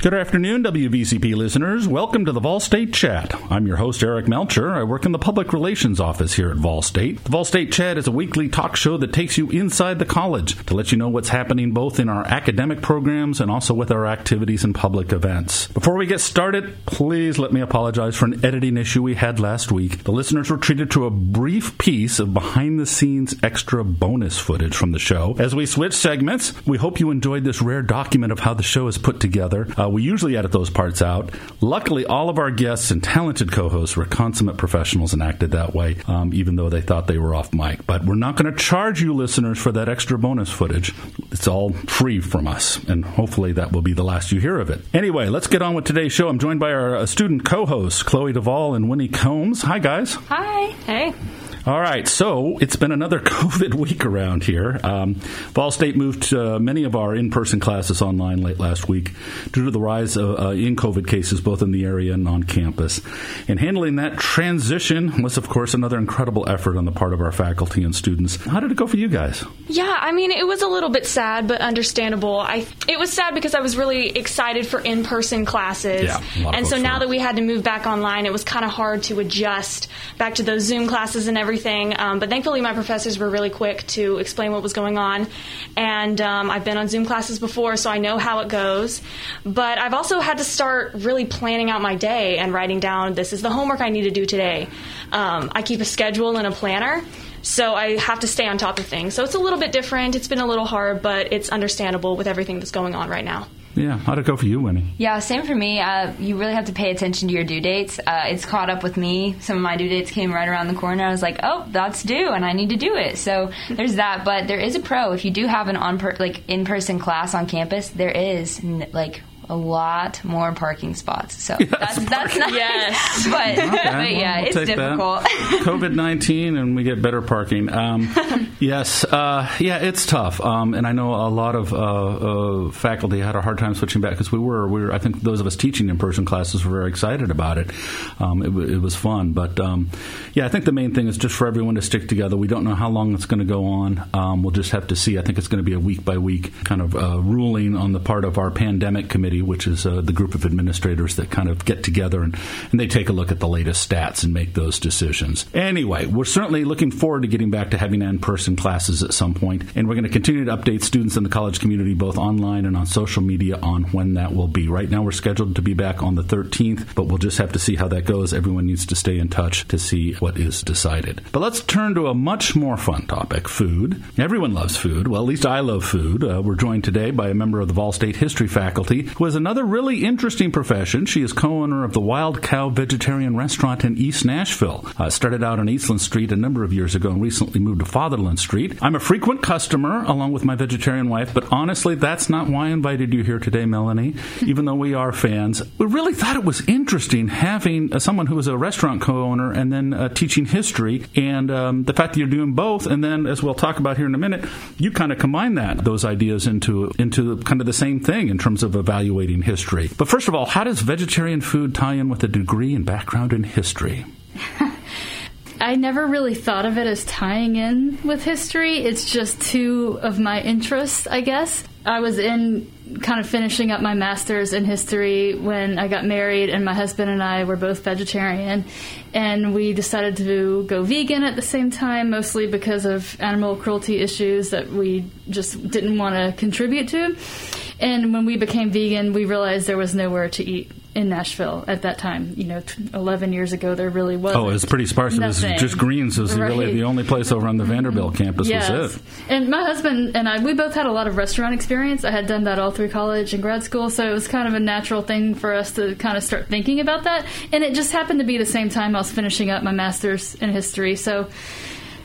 Good afternoon, WVCP listeners. Welcome to the Vol State Chat. I'm your host, Eric Melcher. I work in the Public Relations Office here at Vol State. The Vol State Chat is a weekly talk show that takes you inside the college to let you know what's happening both in our academic programs and also with our activities and public events. Before we get started, please let me apologize for an editing issue we had last week. The listeners were treated to a brief piece of behind the scenes extra bonus footage from the show. As we switch segments, we hope you enjoyed this rare document of how the show is put together. Uh, we usually edit those parts out. Luckily, all of our guests and talented co hosts were consummate professionals and acted that way, um, even though they thought they were off mic. But we're not going to charge you listeners for that extra bonus footage. It's all free from us, and hopefully that will be the last you hear of it. Anyway, let's get on with today's show. I'm joined by our uh, student co hosts, Chloe Duvall and Winnie Combs. Hi, guys. Hi. Hey. All right, so it's been another COVID week around here. Um, Vol State moved uh, many of our in person classes online late last week due to the rise of, uh, in COVID cases both in the area and on campus. And handling that transition was, of course, another incredible effort on the part of our faculty and students. How did it go for you guys? Yeah, I mean, it was a little bit sad, but understandable. I It was sad because I was really excited for in person classes. Yeah, a lot of and so now that we had to move back online, it was kind of hard to adjust back to those Zoom classes and everything. Um, but thankfully, my professors were really quick to explain what was going on. And um, I've been on Zoom classes before, so I know how it goes. But I've also had to start really planning out my day and writing down this is the homework I need to do today. Um, I keep a schedule and a planner. So I have to stay on top of things. So it's a little bit different. It's been a little hard, but it's understandable with everything that's going on right now. Yeah, how'd it go for you, Winnie? Yeah, same for me. Uh, you really have to pay attention to your due dates. Uh, it's caught up with me. Some of my due dates came right around the corner. I was like, oh, that's due, and I need to do it. So there's that. But there is a pro. If you do have an on per- like in person class on campus, there is like a lot more parking spots. So that's that's nice. Yes. but, Okay, but well, yeah, we'll it's take difficult. COVID nineteen, and we get better parking. Um, yes, uh, yeah, it's tough, um, and I know a lot of uh, uh, faculty had a hard time switching back because we were, we were. I think those of us teaching in person classes were very excited about it. Um, it, it was fun, but um, yeah, I think the main thing is just for everyone to stick together. We don't know how long it's going to go on. Um, we'll just have to see. I think it's going to be a week by week kind of uh, ruling on the part of our pandemic committee, which is uh, the group of administrators that kind of get together and, and they take a look at the latest stats and make those decisions. Anyway, we're certainly looking forward to getting back to having in person classes at some point, and we're going to continue to update students in the college community both online and on social media on when that will be. Right now, we're scheduled to be back on the 13th, but we'll just have to see how that goes. Everyone needs to stay in touch to see what is decided. But let's turn to a much more fun topic food. Everyone loves food. Well, at least I love food. Uh, we're joined today by a member of the Vol State History faculty who has another really interesting profession. She is co owner of the Wild Cow Vegetarian Restaurant in East Nashville. Uh, started out on Eastland Street a number of years ago and recently moved to Fatherland Street. I'm a frequent customer along with my vegetarian wife, but honestly, that's not why I invited you here today, Melanie, even though we are fans. We really thought it was interesting having uh, someone who was a restaurant co owner and then uh, teaching history, and um, the fact that you're doing both, and then, as we'll talk about here in a minute, you kind of combine that, those ideas into, into kind of the same thing in terms of history. But first of all, how does vegetarian food tie in with a degree and background in history? I never really thought of it as tying in with history. It's just two of my interests, I guess. I was in kind of finishing up my master's in history when I got married, and my husband and I were both vegetarian. And we decided to go vegan at the same time, mostly because of animal cruelty issues that we just didn't want to contribute to. And when we became vegan, we realized there was nowhere to eat in Nashville at that time. You know, t- 11 years ago, there really wasn't. Oh, it was pretty sparse. It was just Grins. was really the only place over on the Vanderbilt campus Yes. was it. And my husband and I, we both had a lot of restaurant experience. I had done that all through college and grad school, so it was kind of a natural thing for us to kind of start thinking about that. And it just happened to be the same time I was finishing up my master's in history, so.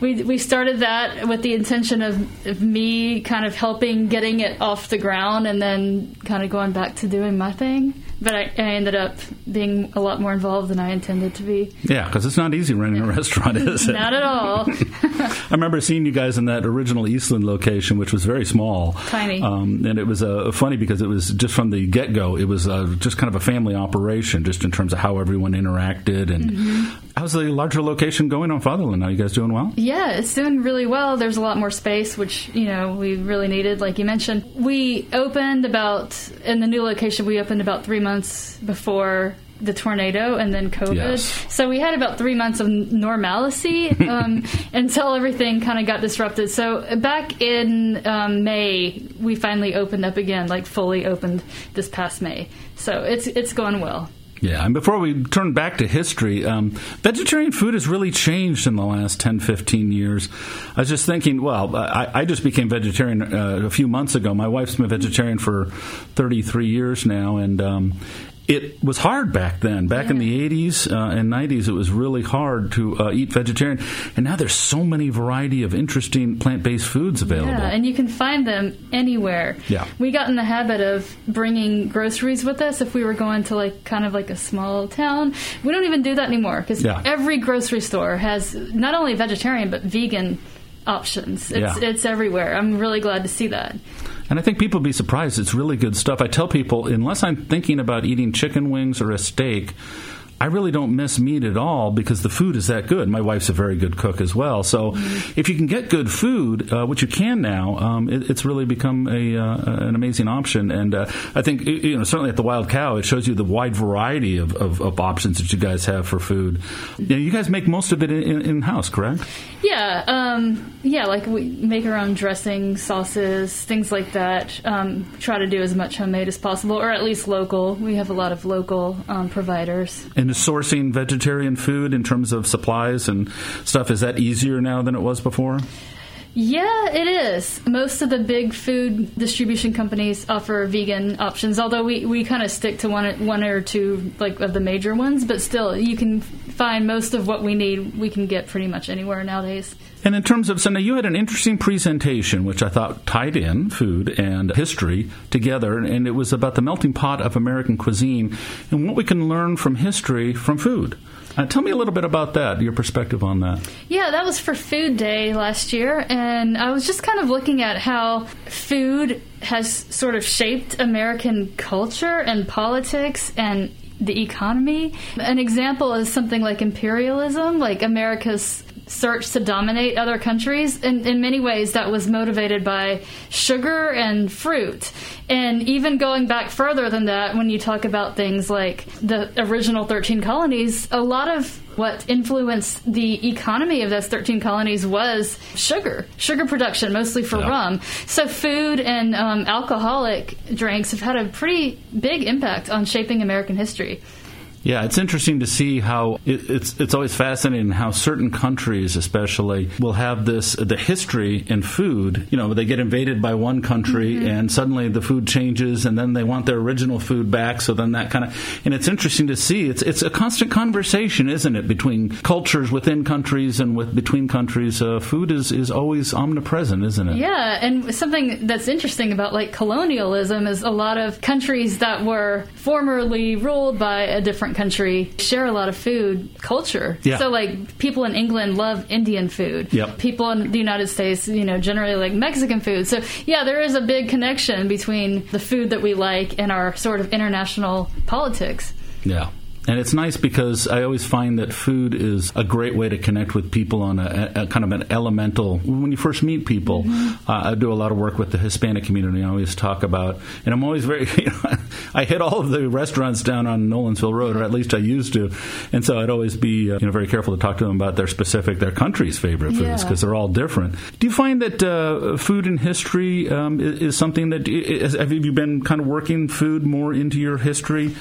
We, we started that with the intention of, of me kind of helping getting it off the ground and then kind of going back to doing my thing. But I, I ended up being a lot more involved than I intended to be. Yeah, because it's not easy running a restaurant, is it? Not at all. I remember seeing you guys in that original Eastland location, which was very small, Tiny. um, and it was uh, funny because it was just from the get go. It was uh, just kind of a family operation, just in terms of how everyone interacted. And Mm-hmm. How's the larger location going on Fatherland? Are you guys doing well? Yeah, it's doing really well. There's a lot more space, which, you know, we really needed, like you mentioned. We opened about, in the new location, we opened about three months before the tornado and then COVID. Yes. So we had about three months of normalcy um, until everything kind of got disrupted. So back in um, May, we finally opened up again, like fully opened this past May. So it's it's going well. Yeah, and before we turn back to history, um, vegetarian food has really changed in the last 10, 15 years. I was just thinking, well, I, I just became vegetarian uh, a few months ago. My wife's been vegetarian for 33 years now, and um, it was hard back then. Back in the 80s uh, and 90s, it was really hard to uh, eat vegetarian. And now there's so many variety of interesting plant-based foods available. Yeah, and you can find them anywhere. Yeah. We got in the habit of bringing groceries with us if we were going to like kind of like a small town. We don't even do that anymore because Yeah. every grocery store has not only vegetarian but vegan options. It's Yeah. it's everywhere. I'm really glad to see that. And I think people be surprised. It's really good stuff. I tell people, unless I'm thinking about eating chicken wings or a steak, I really don't miss meat at all because the food is that good. My wife's a very good cook as well. So if you can get good food, uh, which you can now, um, it, it's really become a, uh, an amazing option. And uh, I think, you know, certainly at the Wild Cow, it shows you the wide variety of, of, of options that you guys have for food. You, know, you guys make most of it in, in house, correct? Yeah, um, yeah, like we make our own dressing, sauces, things like that. Um, try to do as much homemade as possible, or at least local. We have a lot of local um, providers. And sourcing vegetarian food in terms of supplies and stuff, is that easier now than it was before? Yeah, it is. Most of the big food distribution companies offer vegan options, although we, we kind of stick to one one or two like of the major ones, but still you can find most of what we need we can get pretty much anywhere nowadays. And in terms of, now you had an interesting presentation, which I thought tied in food and history together, and it was about the melting pot of American cuisine and what we can learn from history from food. Uh, tell me a little bit about that, your perspective on that. Yeah, that was for Food Day last year, and I was just kind of looking at how food has sort of shaped American culture and politics and the economy. An example is something like imperialism, like America's search to dominate other countries. And in many ways, that was motivated by sugar and fruit. And even going back further than that, when you talk about things like the original 13 colonies, a lot of what influenced the economy of those 13 colonies was sugar, sugar production, mostly for Yeah. rum. So, food and um, alcoholic drinks have had a pretty big impact on shaping American history. Yeah, it's interesting to see how it, it's it's always fascinating how certain countries, especially, will have this the history in food. You know, they get invaded by one country, and suddenly the food changes, and then they want their original food back. So then that kind of and it's interesting to see. It's it's a constant conversation, isn't it, between cultures within countries and with between countries. Uh, food is is always omnipresent, isn't it? Yeah, and something that's interesting about like colonialism is a lot of countries that were formerly ruled by a different country share a lot of food culture. Yeah. So like people in England love Indian food. Yep. People in the United States, you know, generally like Mexican food. So yeah, there is a big connection between the food that we like and our sort of international politics. Yeah. And it's nice because I always find that food is a great way to connect with people on a, a kind of an elemental. When you first meet people, uh, I do a lot of work with the Hispanic community. I always talk about, and I'm always very, you know, I hit all of the restaurants down on Nolensville Road, or at least I used to, and so I'd always be, uh, you know, very careful to talk to them about their specific, their country's favorite foods because they're all different. Do you find that uh, food and history um, is, is something that is, have you been kind of working food more into your history?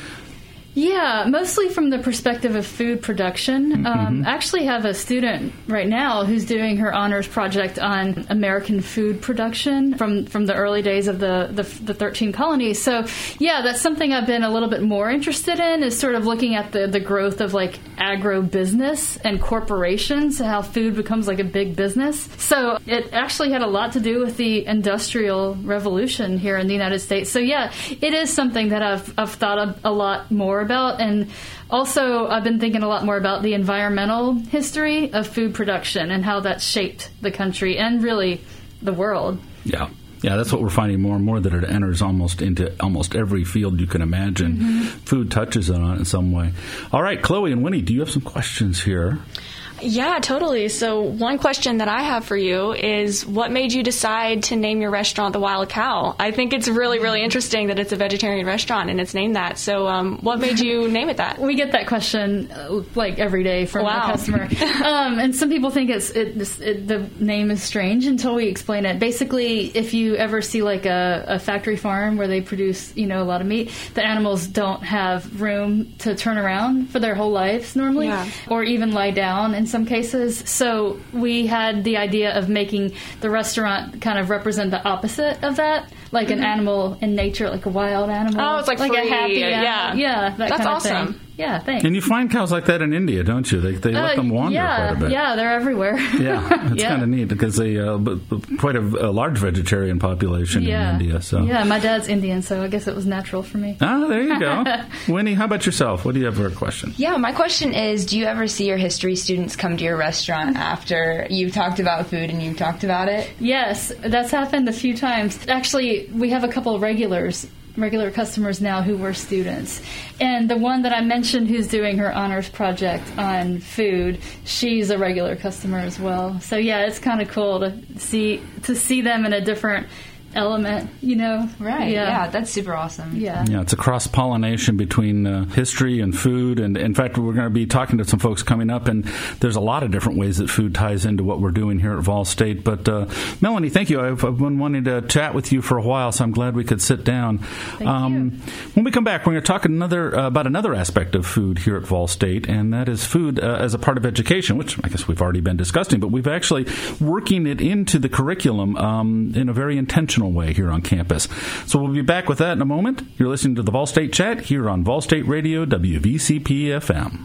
Yeah, mostly from the perspective of food production. Um, I actually have a student right now who's doing her honors project on American food production from, from the early days of the, the, the 13 colonies. So, yeah, that's something I've been a little bit more interested in is sort of looking at the, the growth of like agro business and corporations, how food becomes like a big business. So, it actually had a lot to do with the industrial revolution here in the United States. So, yeah, it is something that I've, I've thought a, a lot more about. And also, I've been thinking a lot more about the environmental history of food production and how that's shaped the country and really the world. Yeah. Yeah, that's what we're finding more and more that it enters almost into almost every field you can imagine. Mm-hmm. Food touches on it in some way. All right, Chloe and Winnie, do you have some questions here? Yeah, totally. So, one question that I have for you is what made you decide to name your restaurant the Wild Cow? I think it's really, really interesting that it's a vegetarian restaurant and it's named that. So, um, what made you name it that? We get that question uh, like every day from Wow. a customer, um, and some people think it's it, this- it, the name is strange until we explain it. Basically, if you ever see like a, a factory farm where they produce you know a lot of meat, the animals don't have room to turn around for their whole lives normally, Yeah. or even lie down in some cases. So we had the idea of making the restaurant kind of represent the opposite of that, like an animal in nature, like a wild animal. Mm-hmm. Oh, it's like a free, happy yeah. animal. yeah, that That's kind of awesome. thing. Yeah, thanks. And you find cows like that in India, don't you? They, they let Uh, them wander yeah, quite a bit. Yeah, they're everywhere. Yeah, it's Yeah. kind of neat because they uh, but, but quite a, a large vegetarian population yeah. in India. So yeah, my dad's Indian, so I guess it was natural for me. ah, there you go. Winnie, how about yourself? What do you have for a question? Yeah, my question is do you ever see your history students come to your restaurant after you've talked about food and you've talked about it? Yes, that's happened a few times. Actually, we have a couple of regulars, regular customers now who were students. And the one that I mentioned who's doing her honors project on food, she's a regular customer as well. So yeah, it's kind of cool to see to see them in a different element, you know. Yeah, Yeah. that's super awesome. Yeah. Yeah, it's a cross pollination between uh, history and food. And in fact, we're going to be talking to some folks coming up, and there's a lot of different ways that food ties into what we're doing here at Vol State. But uh, Melanie, thank you. I've, I've been wanting to chat with you for a while, so I'm glad we could sit down. Um, you. When we come back, we're going to talk another uh, about another aspect of food here at Vol State, and that is food uh, as a part of education, which I guess we've already been discussing, but we've actually working it into the curriculum um, in a very intentional way here on campus. So we'll be back with that in a moment. You're listening to the Vol State Chat here on Vol State Radio, WVCP FM.